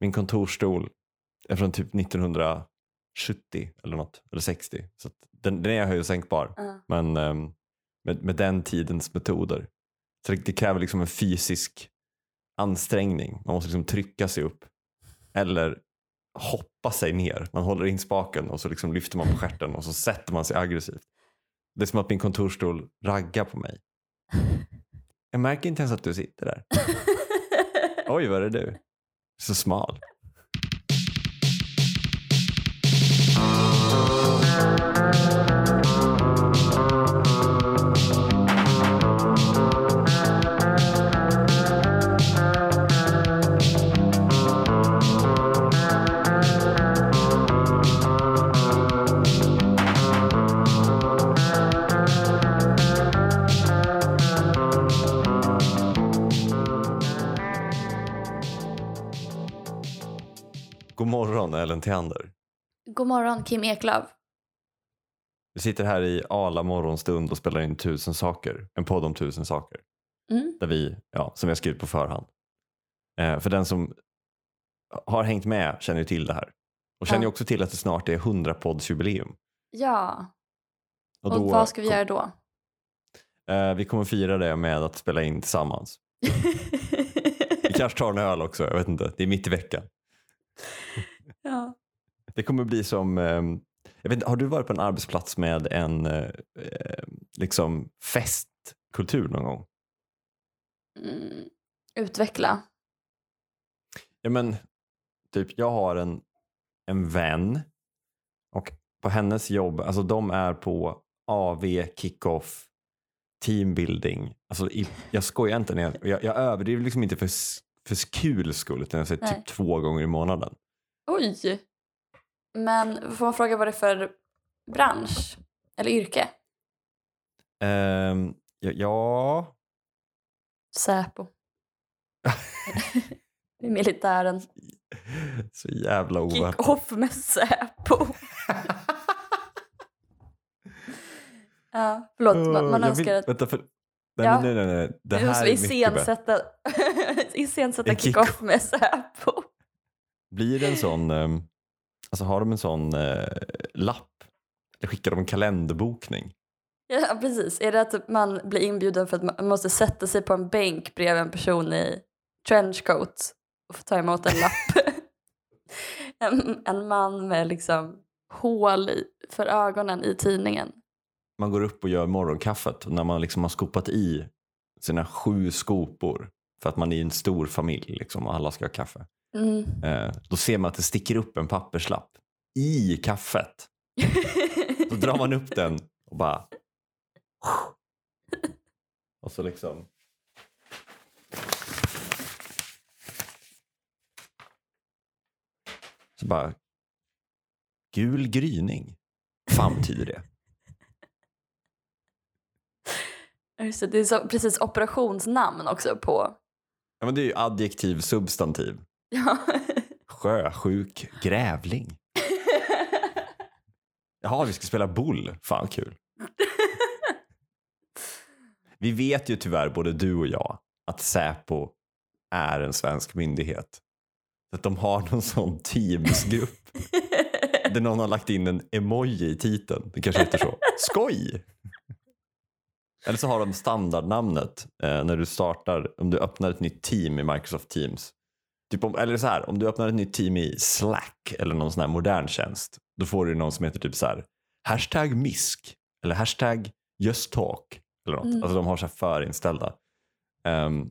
min kontorsstol är från typ 1970 eller något, eller 60. Så den, den är höj och sänkbar. Ja. Men ehm, med, med den tidens metoder. Så det, det kräver liksom en fysisk ansträngning. Man måste liksom trycka sig upp. Eller hoppa sig ner. Man håller in spaken och så liksom lyfter man på stjärten och så sätter man sig aggressivt. Det är som att min kontorsstol raggar på mig. Jag märker inte ens att du sitter där. Oj, vad är du? Så smal. Ellen Theander. God morgon Kim Eklöf. Vi sitter här i Ala morgonstund och spelar in tusen saker. En podd om tusen saker. Mm. Där vi, ja, som vi har skrivit på förhand. Eh, för den som har hängt med känner ju till det här. Och känner ju Ja. också till att det snart är 100 poddsjubileum. Ja, och, då vad ska vi kom- göra då? Eh, vi kommer fira det med att spela in tillsammans. Vi kanske tar en öl också, jag vet inte. Det är mitt i veckan. Ja. Det kommer bli som, ehm, jag vet har du varit på en arbetsplats med en eh, eh, liksom festkultur någon gång? mm. Utveckla. Ja men, typ jag har en, en vän och på hennes jobb, alltså de är på AV, kickoff, teambuilding. Alltså jag skojar inte, när jag, jag, jag överdriver liksom inte för, för kul skull utan jag säger typ två gånger i månaden. Oj! Men får man fråga vad det är för bransch? Eller yrke? Ehm, ja, ja, Säpo. Militären. så jävla oväntat. Kick-off med Säpo. Ja, förlåt. Man, man önskar vill, att... Vänta, för, nej, Ja. nej, nej, nej. Det här är mycket bättre. iscensätta, iscensätta En kick-off med Säpo. Blir det en sån, ehm, alltså har de en sån eh, lapp? Eller skickar de en kalenderbokning? Ja, precis. Är det att man blir inbjuden för att man måste sätta sig på en bänk bredvid en person i trenchcoat och få ta emot en lapp? en, en man med liksom hål för ögonen i tidningen. Man går upp och gör morgonkaffet när man liksom har skopat i sina sju skopor för att man är en stor familj liksom, och alla ska ha kaffe. Mm. Eh, då ser man att det sticker upp en papperslapp i kaffet. Då drar man upp den och bara... Och så liksom... Så bara... Gul gryning. fan betyder det? Det är så, precis operationsnamn också på... Ja, men det är ju adjektiv, substantiv. Ja. Sjösjuk grävling. Jaha, vi ska spela boll. Fan kul. Vi vet ju tyvärr, både du och jag, att Säpo är en svensk myndighet. Så att de har någon sån Teams-grupp där någon har lagt in en emoji i titeln. Det kanske heter så. Skoj! Eller så har de standardnamnet eh, när du startar, om du öppnar ett nytt team i Microsoft Teams. Typ om, eller så här, om du öppnar ett nytt team i Slack eller någon sån här modern tjänst. Då får du någon som heter typ så här hashtag misk eller hashtag just talk. Eller något. Mm. Alltså de har så här förinställda. Ehm,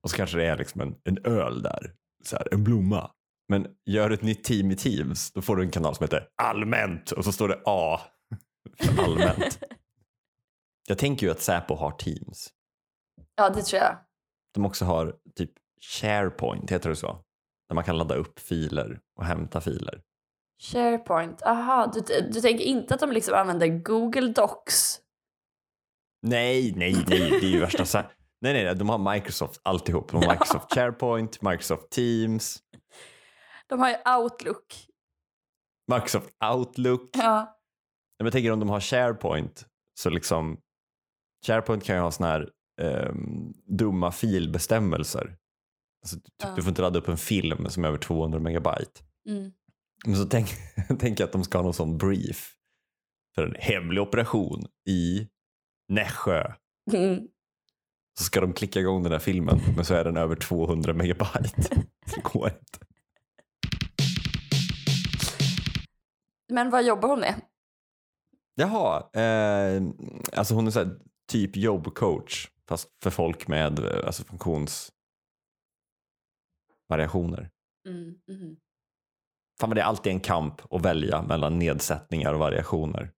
och så kanske det är liksom en, en öl där. Så här, en blomma. Men gör ett nytt team i Teams, då får du en kanal som heter allmänt och så står det A för allmänt. Jag tänker ju att Säpo har Teams. ja, det tror jag. De också har typ SharePoint, heter det så? Där man kan ladda upp filer och hämta filer. SharePoint. Aha, du, du tänker inte att de liksom använder Google Docs? Nej, nej, nej, det är ju värsta så. Nej, nej, nej, de har Microsoft alltihop. De har Microsoft SharePoint, Microsoft Teams, De har ju Outlook. Microsoft Outlook. Ja. Men jag tänker om de har SharePoint så liksom SharePoint kan ju ha såna här ehm, dumma filbestämmelser. Alltså, typ, Ja. Du får inte ladda upp en film som är över 200 megabyte. Mm. Men så tänk, jag att de ska ha någon sån brief för en hemlig operation i Nässjö. Mm. Så ska de klicka igång den här filmen men så är den över 200 megabyte. Det går inte. Men vad jobbar hon med? Jaha, eh, alltså hon är så här, typ jobbcoach fast för folk med eh, alltså funktionsvariationer. Mm. mhm. Fan men det är alltid en kamp att välja mellan nedsättningar och variationer.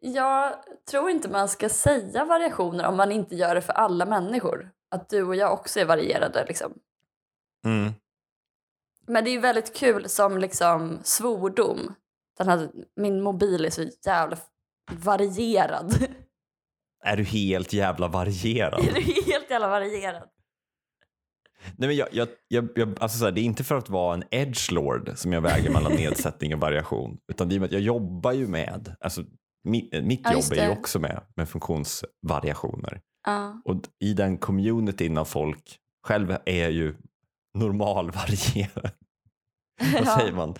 Jag tror inte man ska säga variationer om man inte gör det för alla människor. Att du och jag också är varierade. Liksom. Mm. Men det är väldigt kul som liksom svordom. Den här, min mobil är så jävla varierad. Är du helt jävla varierad? är du helt jävla varierad? Nej, men jag, jag, jag, jag, alltså så här, det är inte för att vara en edgelord som jag väger mellan nedsättning och variation. Utan det är att jag jobbar ju med, alltså mitt, mitt Ja, jobb är ju också med, med funktionsvariationer. Ja. Och i den communityn av folk, själv är jag ju normalvarierad. Vad Ja. säger man?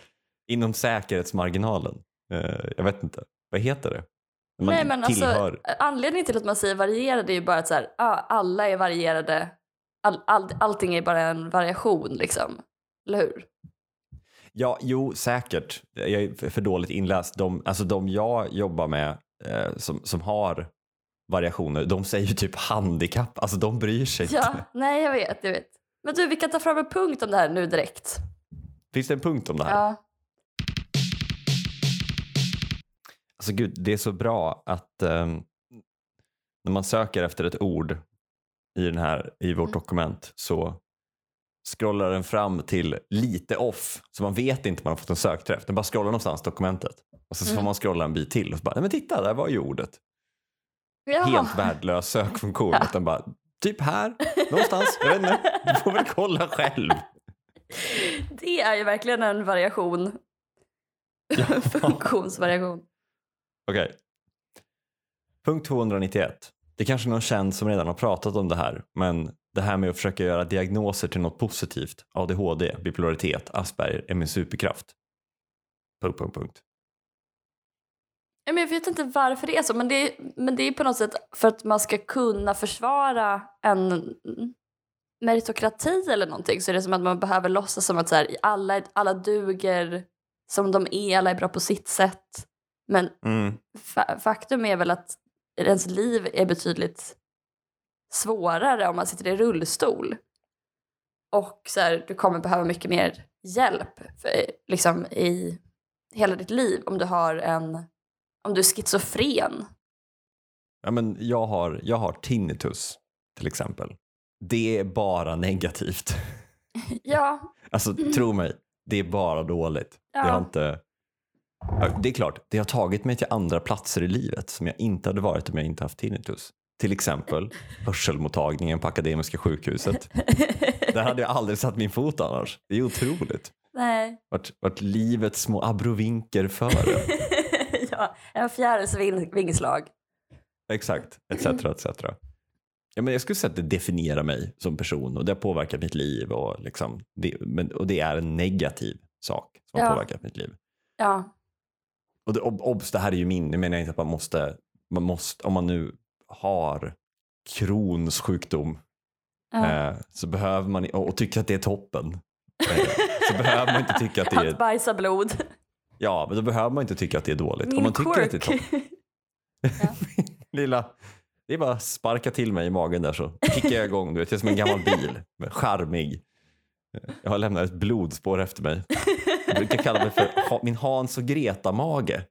Inom säkerhetsmarginalen. Eh, jag vet inte, vad heter det? Man Nej, men alltså, tillhör... anledningen till att man säger varierade är ju bara att så här, alla är varierade. All, all, allting är bara en variation liksom. Eller hur? Ja, jo, säkert. Jag är för dåligt inläst. De, alltså de jag jobbar med eh, som, som har variationer, de säger ju typ handikapp. Alltså de bryr sig Ja, inte. nej jag vet, jag vet. Men du, vi kan ta fram en punkt om det här nu direkt. Finns det en punkt om det här? Ja. Alltså gud, det är så bra att ehm, när man söker efter ett ord i, den här, i vårt Mm. dokument så scrollar den fram till lite off så man vet inte om man har fått en sökträff. Den bara scrollar någonstans dokumentet och så får Mm. man scrolla en bit till och så bara, nej men titta, där var ju ordet. Ja. Helt värdelös sökfunktion. Att den bara, typ här, någonstans, jag vet inte, du får väl kolla själv. Det är ju verkligen en variation. Ja. Funktionsvariation. Okej. Punkt 291. Det är kanske någon känd som redan har pratat om det här, men det här med att försöka göra diagnoser till något positivt. ADHD, bipolaritet, Asperger är min superkraft. Punkt, punkt, punkt. Jag vet inte varför det är så, men det är, men det är på något sätt för att man ska kunna försvara en meritokrati eller någonting så är det som att man behöver låtsas som att så här, alla, alla duger som de är, alla är bra på sitt sätt. Men Mm. fa- faktum är väl att ens liv är betydligt svårare om man sitter i rullstol. Och så här, du kommer behöva mycket mer hjälp för, liksom, i hela ditt liv om du har en om du är schizofren. Ja, men jag, har, jag har tinnitus till exempel. Det är bara negativt. Ja, Alltså tro mig, det är bara dåligt. Ja. Jag har inte... Det är klart, det har tagit mig till andra platser i livet som jag inte hade varit om jag inte haft tinnitus. Till exempel hörselmottagningen på Akademiska sjukhuset. Där hade jag aldrig satt min fot annars. Det är otroligt. nej. Vart, vart livets små abrovinker före. ja, en fjärils ving- vingslag. Exakt, etc. etc. Ja, men jag skulle säga att det definierar mig som person och det har påverkat mitt liv. Och, liksom, det, men, och det är en negativ sak som har Ja. påverkat mitt liv. Ja, Och det, ob, obs, det här är ju min, nu menar jag inte att man måste, man måste om man nu har Crohns sjukdom ja. eh, så behöver man, och, och tycker att det är toppen. Eh, så behöver man inte tycka att det Att är, bajsa blod. ja men då behöver man inte tycka att det är dåligt. om Min man tycker att det är quirk. toppen. Lilla, det är bara att sparka till mig i magen där så kickar jag igång. Du vet, jag är som en gammal bil, charmig. Jag har lämnat ett blodspår efter mig. Jag brukar kalla mig för min Hans och Greta-mage.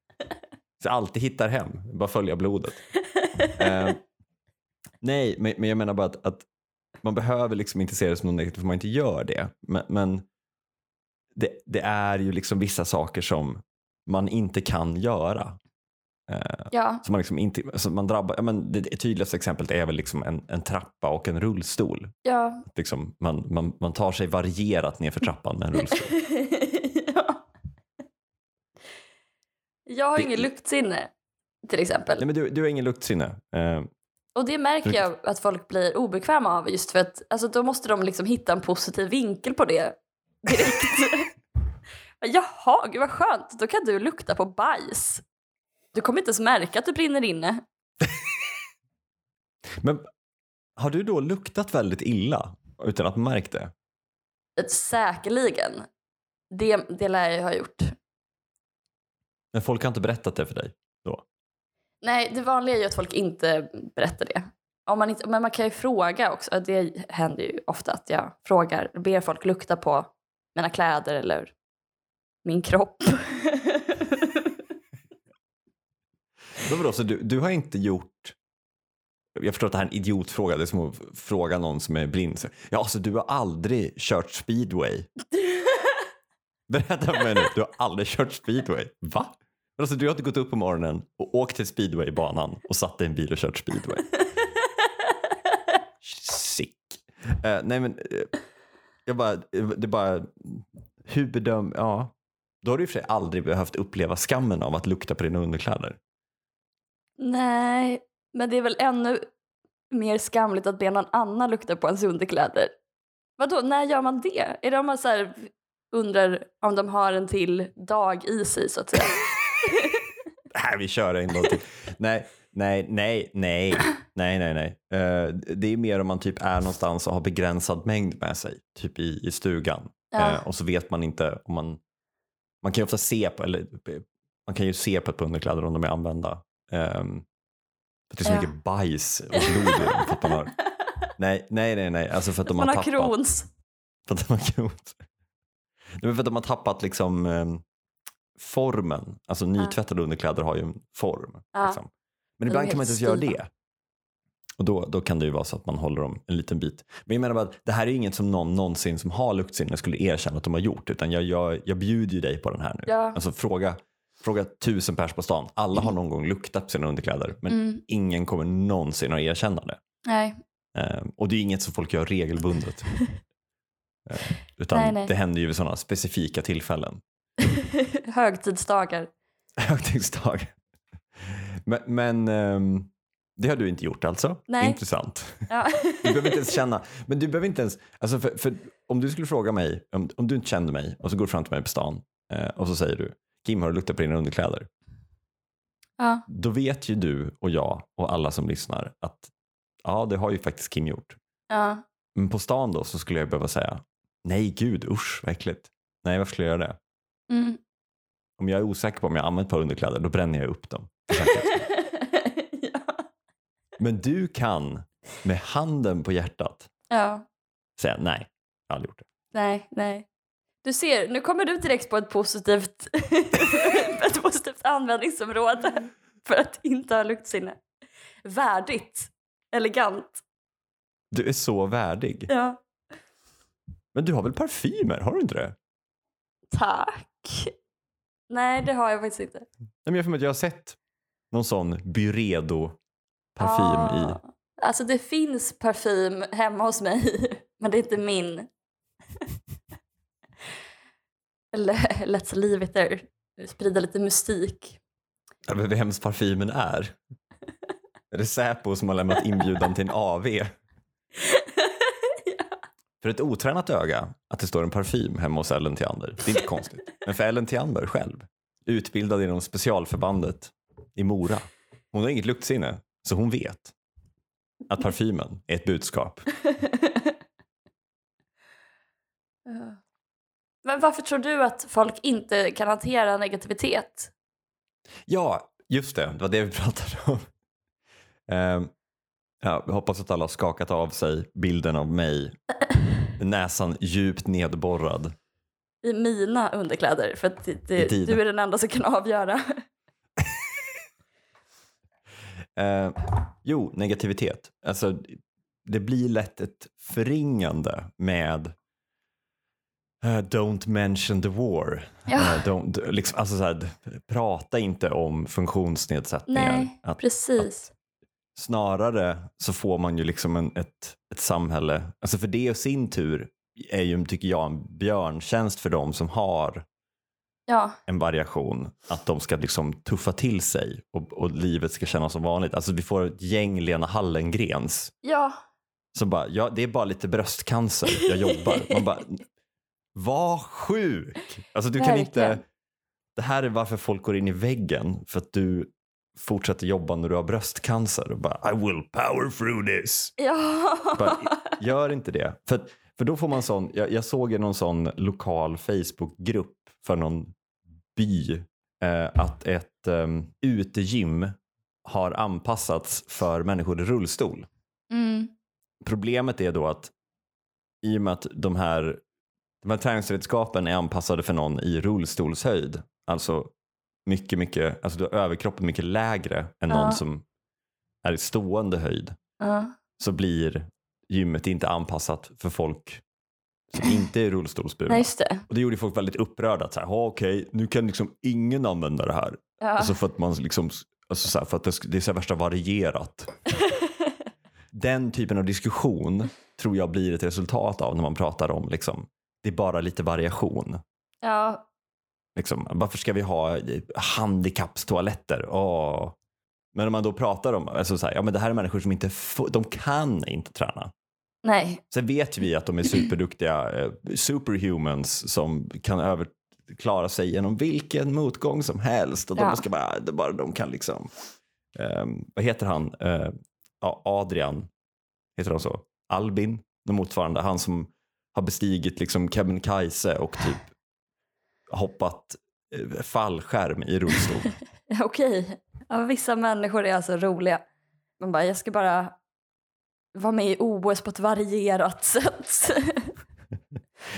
Så jag alltid hittar hem, bara följa blodet. Eh, nej, men, men jag menar bara att, att man behöver liksom inte se det som något negativt för man inte gör det. Men, men det, det är ju liksom vissa saker som man inte kan göra. Eh, ja, så man, liksom inte, alltså man drabbar, ja, men det, det tydligaste exemplet är väl liksom en, en trappa och en rullstol. ja. Liksom man, man, man tar sig varierat ner för trappan med en rullstol. ja. Jag har Det- ingen luktsinne, till exempel. Nej, men du, du har ingen luktsinne. Eh, Och det märker jag att folk blir obekväma av just för att alltså, då måste de liksom hitta en positiv vinkel på det direkt. Jaha, gud vad skönt, då kan du lukta på bajs. Du kommer inte ens märka att du brinner inne. Men har du då luktat väldigt illa utan att märkt det? Säkerligen. Det, det lär jag ha gjort. Men folk har inte berättat det för dig då? Nej, det vanliga är ju att folk inte berättar det. Om man inte, men man kan ju fråga också. Det händer ju ofta att jag frågar, ber folk lukta på mina kläder eller min kropp. Vadå, så du, du har inte gjort... Jag förstår att det här är en idiotfråga. Det är som att fråga någon som är blind. Ja, alltså du har aldrig kört speedway. Berätta för mig nu, du har aldrig kört speedway. Va? Alltså, du inte gått upp på morgonen och åkt till speedwaybanan och satt dig i en bil och kört speedway. Sick. Eh, nej men, eh, jag bara, det är bara, hur bedöm, ja. Då har du i och för sig aldrig behövt uppleva skammen av att lukta på dina underkläder. Nej, men det är väl ännu mer skamligt att be någon annan lukta på ens underkläder. Vadå, när gör man det? Är det om man så undrar om de har en till dag i sig så att säga? Nej, vi kör en gång till. Nej, nej, nej, nej, nej, nej, nej. Eh, det är mer om man typ är någonstans och har begränsad mängd med sig, typ i, i stugan. Ja. Eh, och så vet man inte om man, man kan ju ofta se på, eller man kan ju se på ett par underkläder om de är använda. Um, för det är så Ja. mycket bajs och blod i dem. För man har, nej, nej, nej, nej, alltså för att de man har har tappat. krons. För att de har grott. Nej, för att de har tappat liksom ehm, formen. Alltså nytvättade underkläder har ju en form. Liksom. Men ibland kan man inte ens göra det. Och då, då kan det ju vara så att man håller dem en liten bit. Men jag menar bara att det här är inget som någon någonsin som har luktsinne skulle erkänna att de har gjort. Utan jag, jag, jag bjuder ju dig på den här nu. Ja. Alltså fråga, fråga tusen pers på stan. Alla har någon gång luktat på sina underkläder. Men Mm. ingen kommer någonsin att erkänna det. Nej. Eh, och det är inget som folk gör regelbundet. Eh, utan Nej, nej. det händer ju vid sådana specifika tillfällen. Högtidsdagar. Högtidsdag. Men, men ehm, det har du inte gjort alltså? Nej. Intressant. Ja. Du behöver inte ens känna, men du behöver inte ens, alltså för, för om du skulle fråga mig, om, om du inte kände mig och så går du fram till mig på stan eh, och så säger du, Kim har du luktat på dina underkläder? ja. Då vet ju du och jag och alla som lyssnar att ja, det har ju faktiskt Kim gjort. ja. Men på stan då så skulle jag behöva säga, nej gud usch vad äckligt. Nej varför skulle jag göra det? Mm. Om jag är osäker på om jag använt ett par underkläder då bränner jag upp dem. ja. Men du kan med handen på hjärtat ja. säga nej, jag har aldrig gjort det. Nej, nej. Du ser, nu kommer du direkt på ett positivt, ett positivt användningsområde för att inte ha luktsinne. Värdigt. Elegant. Du är så värdig. Ja. Men du har väl parfymer, har du inte det? Tack. Nej, det har jag faktiskt inte. Men jag får med att jag har sett någon sån Byredo-parfym i. Ah. Alltså det finns parfym hemma hos mig, men det är inte min. Let's leave it there. Sprida lite mystik. Jag vet vems parfymen är. Är det Säpo som har lämnat inbjudan till en AV? För ett otränat öga att det står en parfym hemma hos Ellen Theander, det är inte konstigt. Men för Ellen Theander själv, utbildad inom specialförbandet i Mora, hon har inget luktsinne, så hon vet att parfymen är ett budskap. Men varför tror du att folk inte kan hantera negativitet? Ja, just det, det var det vi pratade om. Ehm, ja, jag hoppas att alla har skakat av sig bilden av mig, näsan djupt nedborrad. I mina underkläder, för att det, dina. du är den enda som kan avgöra. Eh, jo, negativitet. Alltså, det blir lätt ett förringande med eh, don't mention the war. Ja. Eh, don't, liksom, alltså så här, prata inte om funktionsnedsättningar. Nej, Att, precis. Snarare så får man ju liksom en, ett, ett samhälle, alltså för det i sin tur är ju, tycker jag, en björntjänst för de som har Ja, en variation. Att de ska liksom tuffa till sig och, och livet ska kännas som vanligt. Alltså vi får ett gäng Lena Hallengrens ja, som bara, ja det är bara lite bröstcancer, jag jobbar. Man bara, var sjuk! Alltså du kan Verkligen. inte, det här är varför folk går in i väggen, för att du fortsätter jobba när du har bröstcancer och bara I will power through this. ja. Bara, gör inte det. För, för då får man sån, jag, jag såg i någon sån lokal Facebookgrupp för någon by eh, att ett um, utegym har anpassats för människor i rullstol. Mm. Problemet är då att i och med att de här, de här träningsredskapen är anpassade för någon i rullstolshöjd, alltså mycket, mycket, alltså du har överkroppen mycket lägre än någon Ja. som är i stående höjd, Ja. så blir gymmet inte anpassat för folk som inte är rullstolsburna. Nej, det. Och det gjorde folk väldigt upprörda. Att så här, "Ja, okej, nu kan liksom ingen använda det här. Ja. Alltså för att man liksom, alltså så här, för att det, är så värsta varierat. Den typen av diskussion tror jag blir ett resultat av när man pratar om liksom, det är bara lite variation. ja, Liksom, varför ska vi ha eh, handikappstoaletter? Åh. Men om man då pratar om, alltså så här, ja men det här är människor som inte, får, de kan inte träna. nej. Sen vet vi att de är superduktiga eh, superhumans som kan över, klara sig genom vilken motgång som helst. Och de Ja. ska bara, det bara de kan liksom, ehm, vad heter han, ja, Adrian, heter han så? Albin, något motsvarande, han som har bestigit liksom Kebnekaise och typ hoppat eh, fallskärm i rullstol. Okej. Ja, vissa människor är alltså roliga. Man bara, jag ska bara vara med i OS på ett varierat sätt.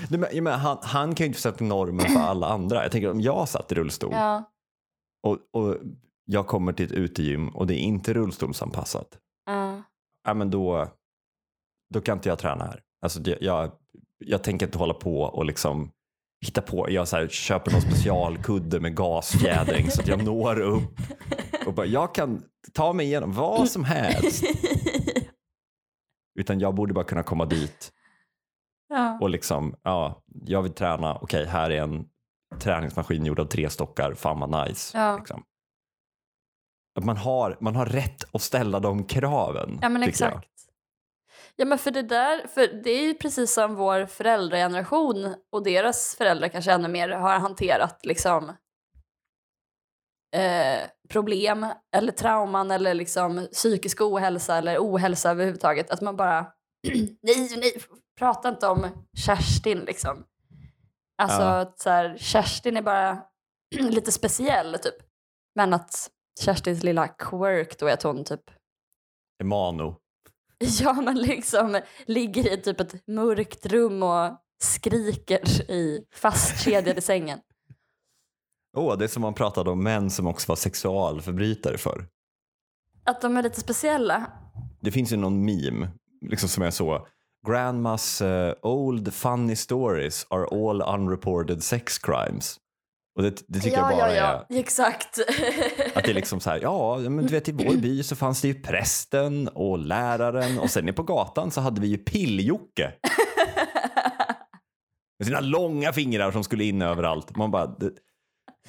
Nej, men, jag menar, han, han kan ju inte sätta normen för alla andra. Jag tänker om jag satt i rullstol ja. och, och jag kommer till ett utegym och det är inte rullstolsanpassat, Ja. ja, men då, då kan inte jag träna här. Alltså, det- jag, jag tänker inte hålla på och liksom hitta på. Jag så här, köper någon specialkudde med gasfjädring så att jag når upp och bara, jag kan ta mig igenom vad som helst. Utan jag borde bara kunna komma dit ja. och liksom, ja, jag vill träna, okej, här är en träningsmaskin gjord av tre stockar, fan vad nice. Ja. Liksom. Att man har, man har rätt att ställa de kraven. Ja men exakt. Ja men för det där, för det är ju precis som vår föräldrageneration och deras föräldrar kanske ännu mer har hanterat liksom eh, problem eller trauman eller liksom psykisk ohälsa eller ohälsa överhuvudtaget. Att man bara, nej, nej, prata inte om Kerstin liksom. Alltså Ja. att så här, Kerstin är bara lite speciell typ. Men att Kerstins lilla quirk då är att hon typ. Emano. Ja, men liksom ligger i typ ett mörkt rum och skriker i fastkedjad i sängen. Åh, det är som man pratade om män som också var sexualförbrytare för. Att de är lite speciella. Det finns ju någon meme liksom som är så. Grandmas eh, old funny stories are all unreported sex crimes. Och det, det tycker jag bara är Exakt. Att det är liksom så här, ja, men du vet i vår by så fanns det ju prästen och läraren och sen på gatan så hade vi ju Pill-Jocke med sina långa fingrar som skulle in överallt. Man bara, det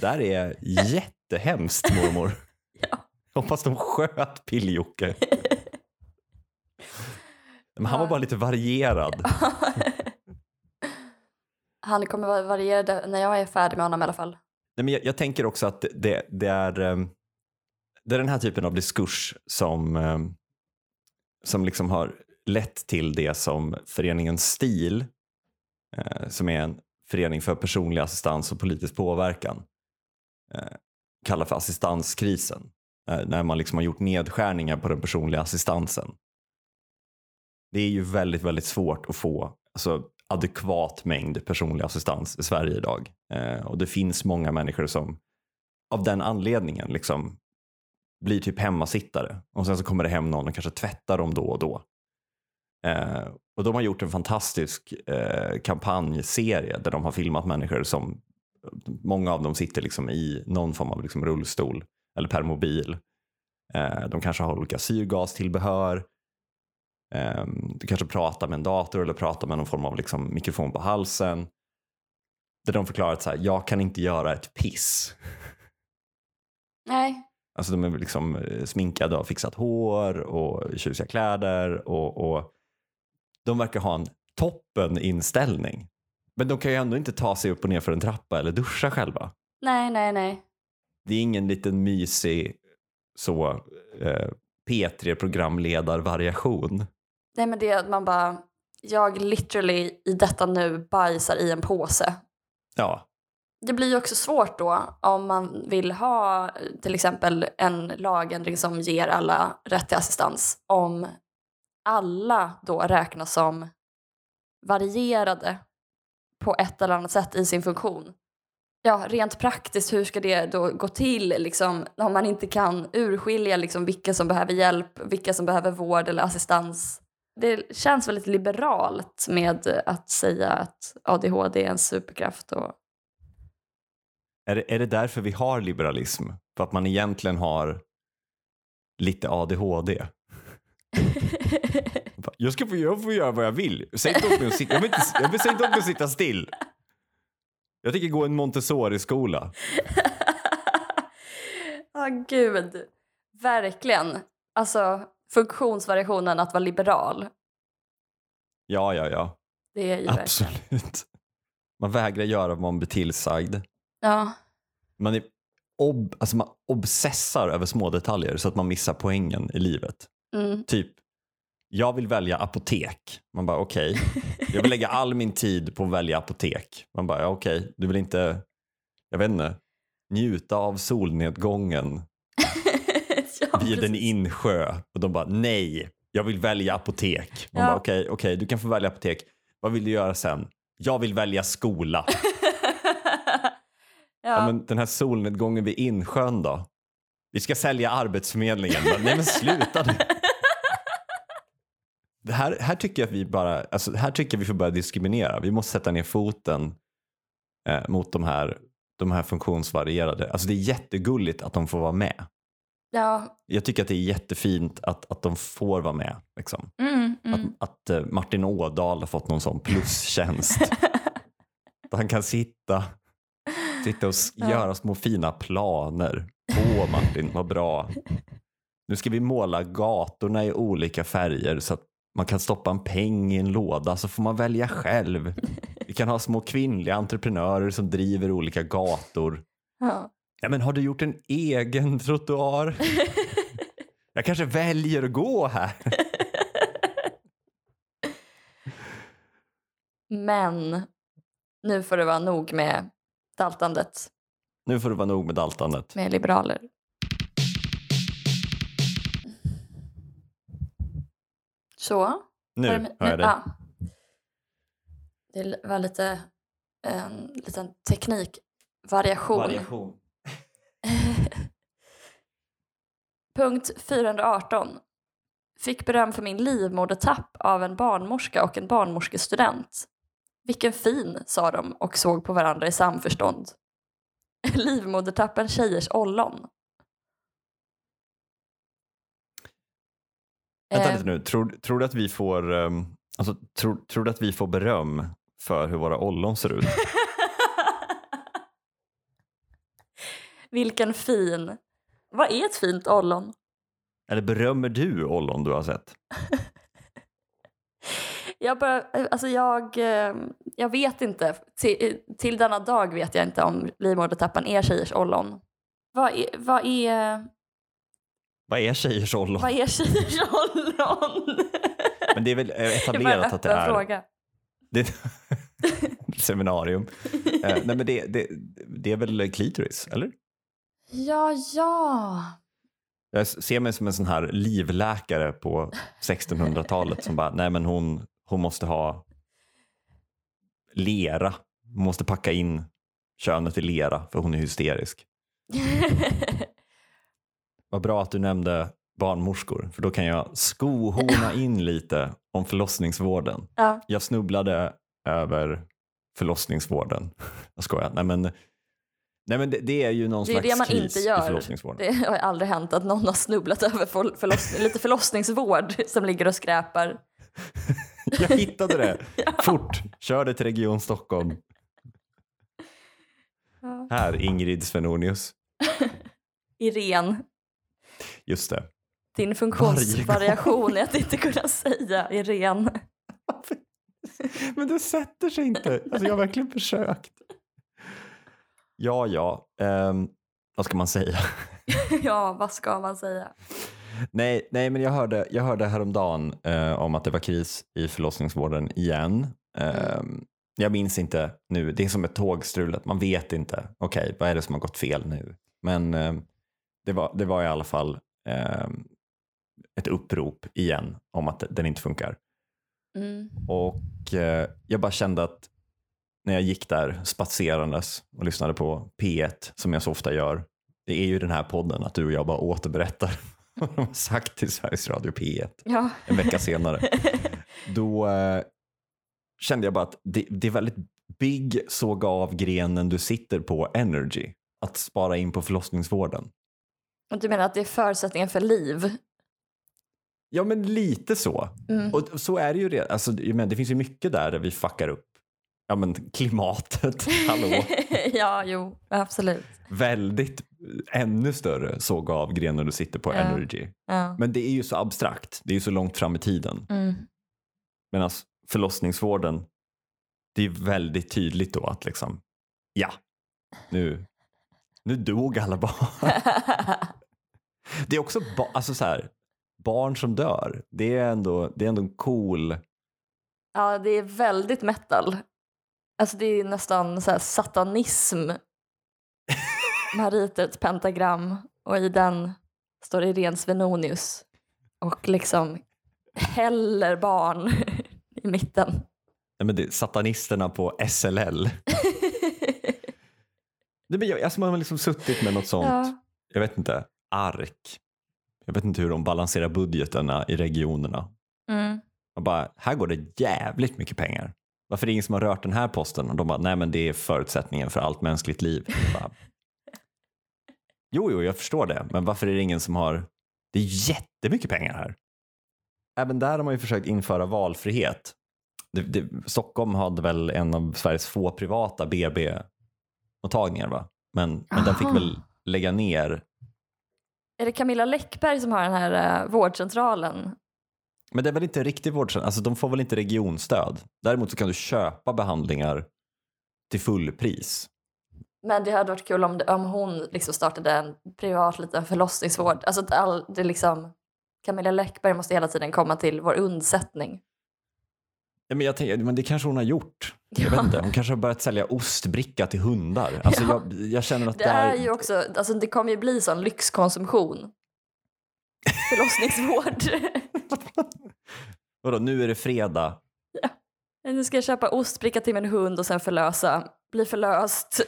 där är jättehemskt mormor. Ja. Hoppas de sköt Pill-Jocke. Men han var Ja. bara lite varierad. Han kommer variera det när jag är färdig med honom i alla fall. Nej, men jag, jag tänker också att det, det, är, ehm, det är den här typen av diskurs som, ehm, som liksom har lett till det som föreningen STIL, eh, som är en förening för personlig assistans och politisk påverkan, eh, kallar för assistanskrisen. Eh, när man liksom har gjort nedskärningar på den personliga assistansen. Det är ju väldigt, väldigt svårt att få alltså, adekvat mängd personlig assistans i Sverige idag. Eh, och det finns många människor som av den anledningen liksom blir typ hemmasittare och sen så kommer det hem någon och kanske tvättar dem då och då. Eh, och de har gjort en fantastisk eh, kampanjserie där de har filmat människor som många av dem sitter liksom i någon form av liksom rullstol eller permobil. Eh, de kanske har olika syrgastillbehör. Eh, du kanske pratar med en dator eller pratar med någon form av liksom mikrofon på halsen. Där de förklarar att så här, jag kan inte göra ett piss. Nej. Alltså de är liksom eh, sminkade och har fixat hår och tjusiga kläder och, och de verkar ha en toppen inställning. Men de kan ju ändå inte ta sig upp och ner för en trappa eller duscha själva. Nej, nej, nej. Det är ingen liten mysig så eh, P3-programledarvariation. Nej men det är att man bara, jag literally i detta nu bajsar i en påse. Ja, Det blir ju också svårt då om man vill ha till exempel en lagändring som ger alla rätt till assistans. Om alla då räknas som varierade på ett eller annat sätt i sin funktion. Ja, rent praktiskt, hur ska det då gå till liksom, om man inte kan urskilja liksom, vilka som behöver hjälp, vilka som behöver vård eller assistans? Det känns väldigt liberalt med att säga att ADHD är en superkraft. Och... är det, är det därför vi har liberalism? För att man egentligen har lite ADHD? Jag ska få, jag får göra vad jag vill. Säg inte åt mig att sitta, jag vill, inte, jag vill, säg inte åt mig att sitta still. Jag tänker gå en Montessori-skola. Ja, gud. Verkligen. Alltså, funktionsvariationen att vara liberal. Ja, ja, ja. Det är ju verkligen... Absolut. Man vägrar göra vad man blir tillsagd. Ja. Man, är ob, alltså man obsessar över små detaljer så att man missar poängen i livet. Mm. Typ, jag vill välja apotek. Man bara okej. Jag vill lägga all min tid på att välja apotek. Man bara okej, du vill inte, jag vet inte, njuta av solnedgången ja, vid en insjö. Och de bara nej, jag vill välja apotek. Man Ja. bara okej, okej, du kan få välja apotek. Vad vill du göra sen? Jag vill välja skola. ja. Ja, men den här solnedgången vid insjön då? Vi ska sälja Arbetsförmedlingen. Bara, Nej men sluta nu. Det här, här tycker jag att vi bara, alltså, här tycker jag vi får börja diskriminera. Vi måste sätta ner foten eh, mot de här, de här funktionsvarierade. Alltså det är jättegulligt att de får vara med. Ja. Jag tycker att det är jättefint att, att de får vara med. Liksom. Mm, mm. Att, att eh, Martin Ådahl har fått någon sån plustjänst. Där han kan sitta, sitta och Ja. göra små fina planer. Åh Martin, vad bra. Nu ska vi måla gatorna i olika färger så att man kan stoppa en peng i en låda så får man välja själv. Vi kan ha små kvinnliga entreprenörer som driver olika gator. Ja. Ja, men har du gjort en egen trottoar? Jag kanske väljer att gå här. Men nu får det vara nog med daltandet Nu får det vara nog med daltandet. med liberaler. Så. Nu hör jag det. Ja. Det var lite en liten teknikvariation. Variation. Punkt 418. Fick beröm för min livmodertapp av en barnmorska och en barnmorskestudent. Vilken fin, sa de och såg på varandra i samförstånd. Livmodertappen tjejers ollon. Vänta Eh, lite nu, tror, tror du att vi får um, alltså, tror, tror du att vi får beröm för hur våra ollon ser ut? Vilken fin. Vad är ett fint ollon? Eller berömmer du ollon du har sett? Jag, bara, alltså jag, eh, jag vet inte. Till, till denna dag vet jag inte om livmodertappan är tjejers ollon. Vad är, vad är, Vad är tjejers ollon? vad är tjejers ollon? Men det är väl eh, etablerat att det är fråga. det är seminarium. Eh, nej men det, det, det är väl klitoris, eller? Ja, ja. Jag ser mig som en sån här livläkare på 1600-talet som bara, nej men hon, hon måste ha lera. Hon måste packa in könet i lera för hon är hysterisk. Vad bra att du nämnde barnmorskor för då kan jag skohorna in lite om förlossningsvården. ja. Jag snubblade över förlossningsvården. Jag skojar. Nej men, nej, men det, det är ju någon Det slags det man kris inte i gör. förlossningsvården. Det har aldrig hänt att någon har snubblat över förl- förloss- lite förlossningsvård som ligger och skräpar. Jag hittade det fort. Körde till Region Stockholm. Ja. Här, Ingrid Svenonius. Irene. Just det. Din funktionsvariation är att inte kunna säga Irene. Men det sätter sig inte. Alltså, jag har verkligen försökt. Ja, ja. Ehm, vad ska man säga? ja, vad ska man säga? Nej, nej men jag hörde, jag hörde häromdagen eh, om att det var kris i förlossningsvården igen. Ehm, jag minns inte nu. Det är som ett tågstrulet. Man vet inte. Okej, vad är det som har gått fel nu? Men eh, det, var, det var i alla fall eh, ett upprop igen om att den inte funkar. Mm. Och eh, jag bara kände att när jag gick där spatserandes och lyssnade på P1 som jag så ofta gör. Det är ju den här podden att du och jag bara återberättar vad de har sagt till Sveriges Radio P1 Ja. en vecka senare. Då eh, kände jag bara att det, det är väldigt big såga av grenen du sitter på energy. Att spara in på förlossningsvården. Och du menar att det är förutsättningen för liv? Ja men lite så. Mm. Och så är det ju redan. Alltså, jag menar, det finns ju mycket där, där vi fuckar upp. Ja men klimatet, hallå. ja, jo, absolut. Väldigt ännu större såga av grenen du sitter på Ja. energy. Ja. Men det är ju så abstrakt. Det är ju så långt fram i tiden. Mm. Medan förlossningsvården, det är väldigt tydligt då att liksom, ja, nu, nu dog alla barn. Det är också ba- alltså så här, barn som dör. Det är ändå, det är ändå en cool, ja, det är väldigt metal. Alltså det är nästan så här satanism. Man ritar ett pentagram och i den står Irene Svenonius och liksom häller barn i mitten. nej men det, är satanisterna på SLL. Det blir, alltså man har liksom suttit med något sånt, Ja. jag vet inte, ark. Jag vet inte hur de balanserar budgeterna i regionerna. Mm. Man bara, här går det jävligt mycket pengar. Varför är det ingen som har rört den här posten? Och de bara, nej men det är förutsättningen för allt mänskligt liv. Bara, jo, jo, jag förstår det. Men varför är det ingen som har, det är jättemycket pengar här. Även där har man ju försökt införa valfrihet. Det, det, Stockholm hade väl en av Sveriges få privata BB-mottagningar va? Men, men den fick väl lägga ner. Är det Camilla Läckberg som har den här uh, vårdcentralen? Men det är väl inte riktigt vårdcentral, alltså de får väl inte regionstöd. Däremot så kan du köpa behandlingar till fullpris. Men det hade varit kul om, det, om hon liksom startade en privat liten förlossningsvård. Alltså att all, det liksom, Camilla Läckberg måste hela tiden komma till vår undsättning. Ja, men jag tänker, men det kanske hon har gjort. Jag Ja. vet inte. Hon kanske har börjat sälja ostbricka till hundar. Alltså Ja. jag, jag känner att Det det är ju också, alltså det kommer ju bli sån lyxkonsumtion. Förlossningsvård. Vadå, nu är det fredag. nu ska jag köpa ostbricka till min hund och sen förlösa. Bli förlöst.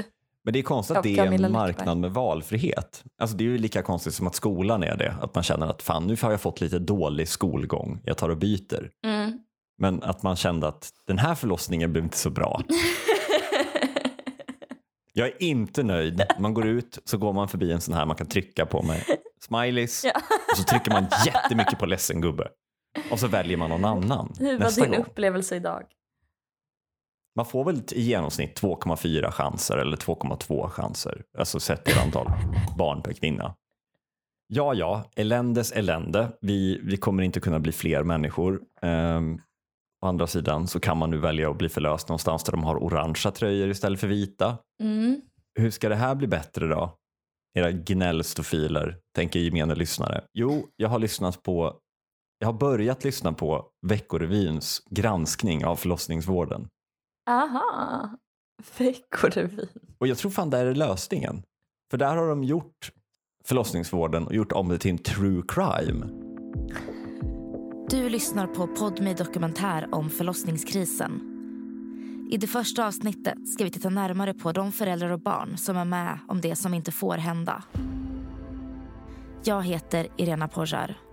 Men det är konstigt att det är en marknad med valfrihet. Alltså det är ju lika konstigt som att skolan är det. Att man känner att fan, nu har jag fått lite dålig skolgång. Jag tar och byter. Mm. Men att man kände att den här förlossningen blev inte så bra. Jag är inte nöjd. Man går ut så går man förbi en sån här man kan trycka på med smileys Ja. och så trycker man jättemycket på ledsen gubbe. Och så väljer man någon annan Hur var din gång. upplevelse idag? Man får väl i genomsnitt 2,4 chanser eller 2,2 chanser. Alltså sett till antal barn per kvinna. Ja, ja, eländes elände. Vi, vi kommer inte kunna bli fler människor. Ehm, å andra sidan så kan man nu välja att bli förlöst någonstans där de har orangea tröjor istället för vita. Mm. Hur ska det här bli bättre då? Era gnällstofiler, tänker gemene lyssnare. Jo, jag har lyssnat på jag har börjat lyssna på Veckorevyns granskning av förlossningsvården. Aha. Veckorevyn. Och jag tror fan det är lösningen. För där har de gjort förlossningsvården och gjort om det till en true crime. Du lyssnar på Podmi dokumentär om förlossningskrisen. I det första avsnittet ska vi titta närmare på de föräldrar och barn som är med om det som inte får hända. Jag heter Irena Pojar.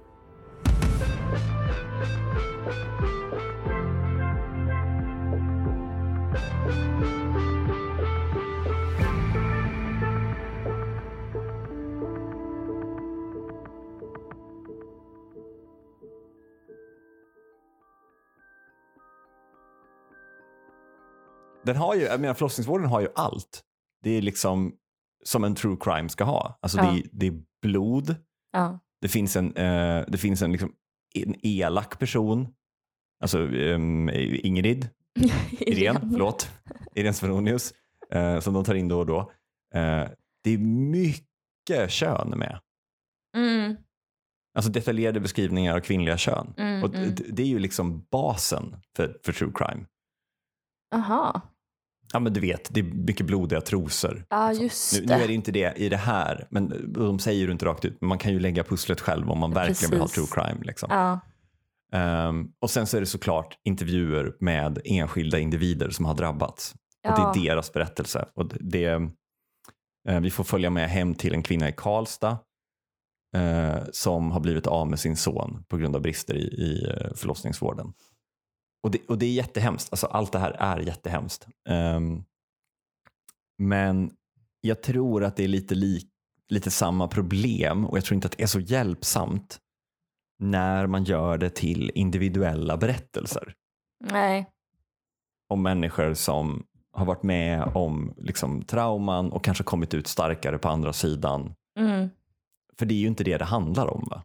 Den har ju, jag menar förlossningsvården har ju allt. Det är liksom som en true crime ska ha. Alltså Ja. det, är, det är blod, Ja. det finns en, eh, det finns en, liksom, en elak person, alltså um, Ingrid, Irene, förlåt, Irene Svenonius, eh, som de tar in då och då. Eh, det är mycket kön med. Mm, Alltså detaljerade beskrivningar av kvinnliga kön. mm, Och mm. d- det är ju liksom basen för, för true crime. Aha. Ja men du vet, det är mycket blodiga trosor. Ja, just Nu, nu det. är det inte det i det här, men de säger ju inte rakt ut. Men man kan ju lägga pusslet själb om man verkligen vill ha true Precis. crime. Liksom. Ja. Ehm, och sen så är det såklart intervjuer med enskilda individer som har drabbats. Ja. Och det är deras berättelse. Och det, eh, vi får följa med hem till en kvinna i Karlstad eh, som har blivit av med sin son på grund av brister i, i eh, förlossningsvården. Och det, och det är jättehemskt. Alltså, allt det här är jättehemskt. Ehm, men jag tror att det är lite, lik, lite samma problem och jag tror inte att det är så hjälpsamt när man gör det till individuella berättelser Nej. om människor som har varit med om liksom, trauman och kanske kommit ut starkare på andra sidan. Mm. För det är ju inte det det handlar om. va?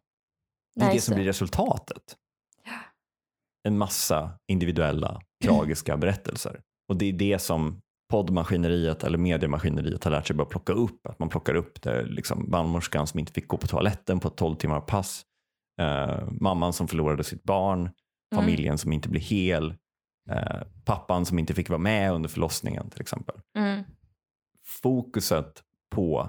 Det är Nej, det som blir resultatet. En massa individuella tragiska berättelser. Och det är det som poddmaskineriet eller mediemaskineriet har lärt sig börja plocka upp. Att man plockar upp det, liksom barnmorskan som inte fick gå på toaletten på ett 12 timmar pass. Eh, mamman som förlorade sitt barn. Familjen som inte blir hel. Eh, pappan som inte fick vara med under förlossningen till exempel. Mm. Fokuset på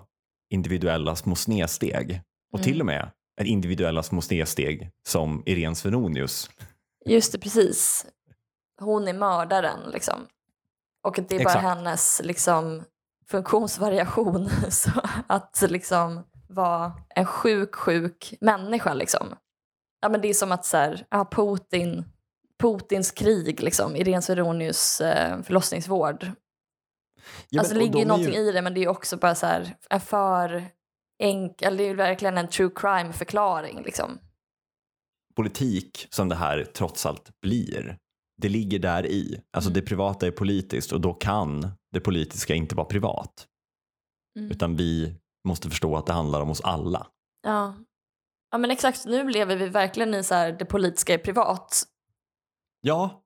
individuella små snedsteg och Mm. till och med individuella små snedsteg som Irene Svenonius. Just det, precis. Hon är mördaren liksom. Och det är bara Exakt. hennes liksom, funktionsvariation. Så att liksom vara en sjuk, sjuk människa liksom. Ja, men det är som att så här, ja, Putin, Putins krig, liksom, Irene Svenonius eh, förlossningsvård. Ja, alltså det ligger ju de någonting i det men det är ju också bara så här, en för enkel, det är ju verkligen en true crime förklaring liksom. politik som det här trots allt blir. Det ligger där i. Alltså Mm. det privata är politiskt och då kan det politiska inte vara privat. Mm. Utan vi måste förstå att det handlar om oss alla. Ja. ja men exakt, nu lever vi verkligen i så här, det politiska är privat. Ja,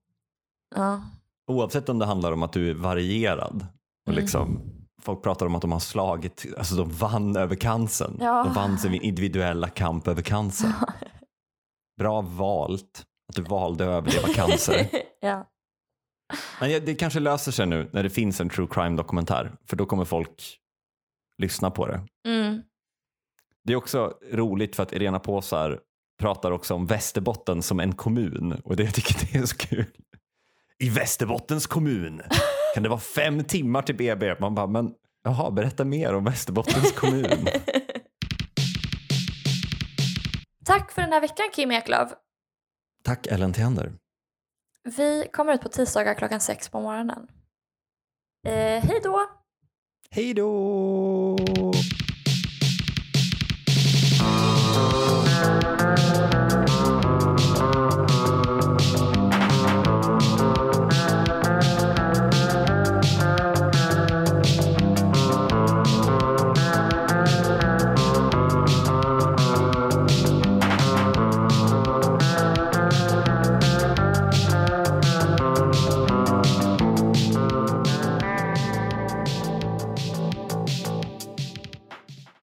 Ja. oavsett om det handlar om att du är varierad och Mm. liksom folk pratar om att de har slagit, alltså de vann över cancern. Ja. De vann sin individuella kamp över cancer. Bra valt att du valde att överleva cancer. ja. Men det kanske löser sig nu när det finns en true crime dokumentär för då kommer folk lyssna på det. Mm. Det är också roligt för att Irena Påsar pratar också om Västerbotten som en kommun och det jag tycker det är så kul. I Västerbottens kommun kan det vara fem timmar till BB. Man bara, men jaha, berätta mer om Västerbottens kommun. Tack för den här veckan Kim Eklöf. Tack Ellen Theander. Vi kommer ut på tisdagar klockan sex på morgonen. Eh, hej då! Hej då!